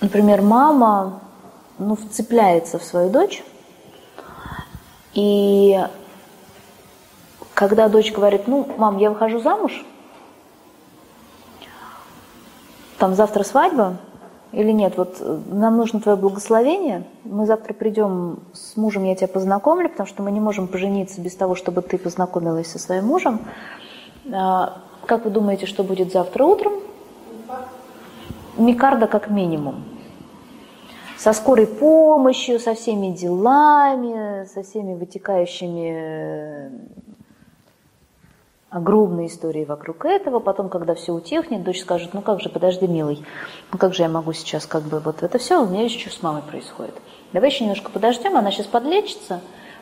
например, мама ну, вцепляется в свою дочь, и когда дочь говорит, ну, мам, я выхожу замуж, там завтра свадьба или нет, вот э, нам нужно твое благословение, мы завтра придем с мужем, я тебя познакомлю, потому что мы не можем пожениться без того, чтобы ты познакомилась со своим мужем. А, как вы думаете, что будет завтра утром? Микарда как минимум. Со скорой помощью, со всеми делами, со всеми вытекающими э, огромные истории вокруг этого. Потом, когда все утихнет, дочь скажет, ну как же, подожди, милый, ну как же я могу сейчас как бы вот это все у меня еще с мамой происходит. Давай еще немножко подождем, она сейчас подлечится,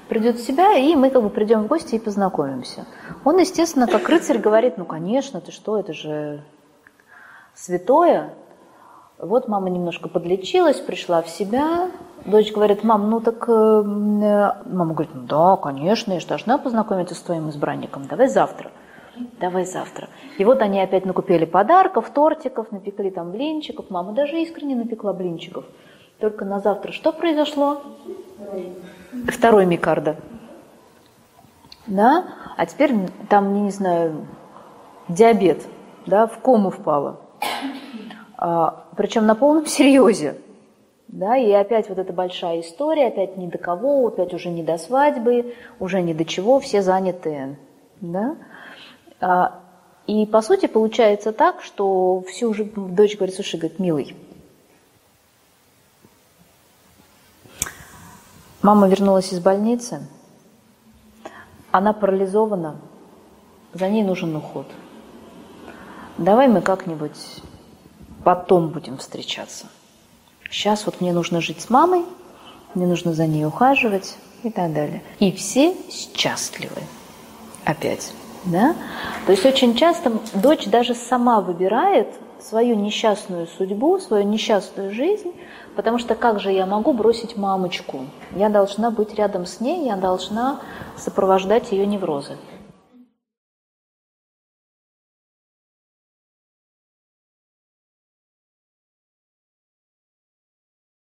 придет в себя, и мы как бы придем в гости и познакомимся. Он, естественно, как рыцарь говорит, ну конечно, ты что, это же святое. Вот мама немножко подлечилась, пришла в себя. Дочь говорит, мам, ну так... Э, э, мама говорит, ну да, конечно, я же должна познакомиться с твоим избранником. Давай завтра. Давай завтра. И вот они опять накупили подарков, тортиков, напекли там блинчиков. Мама даже искренне напекла блинчиков. Только на завтра что произошло? Второй микардо. Да? А теперь там, не знаю, диабет, да, в кому впала. Причем на полном серьезе. Да, и опять вот эта большая история, опять ни до кого, опять уже не до свадьбы, уже ни до чего, все заняты. Да? А, и по сути получается так, что всю уже дочь говорит, слушай, говорит, милый, мама вернулась из больницы, она парализована, за ней нужен уход. Давай мы как-нибудь потом будем встречаться. Сейчас вот мне нужно жить с мамой, мне нужно за ней ухаживать и так далее. И все счастливы. Опять. Да? То есть очень часто дочь даже сама выбирает свою несчастную судьбу, свою несчастную жизнь, потому что как же я могу бросить мамочку? Я должна быть рядом с ней, я должна сопровождать ее неврозы.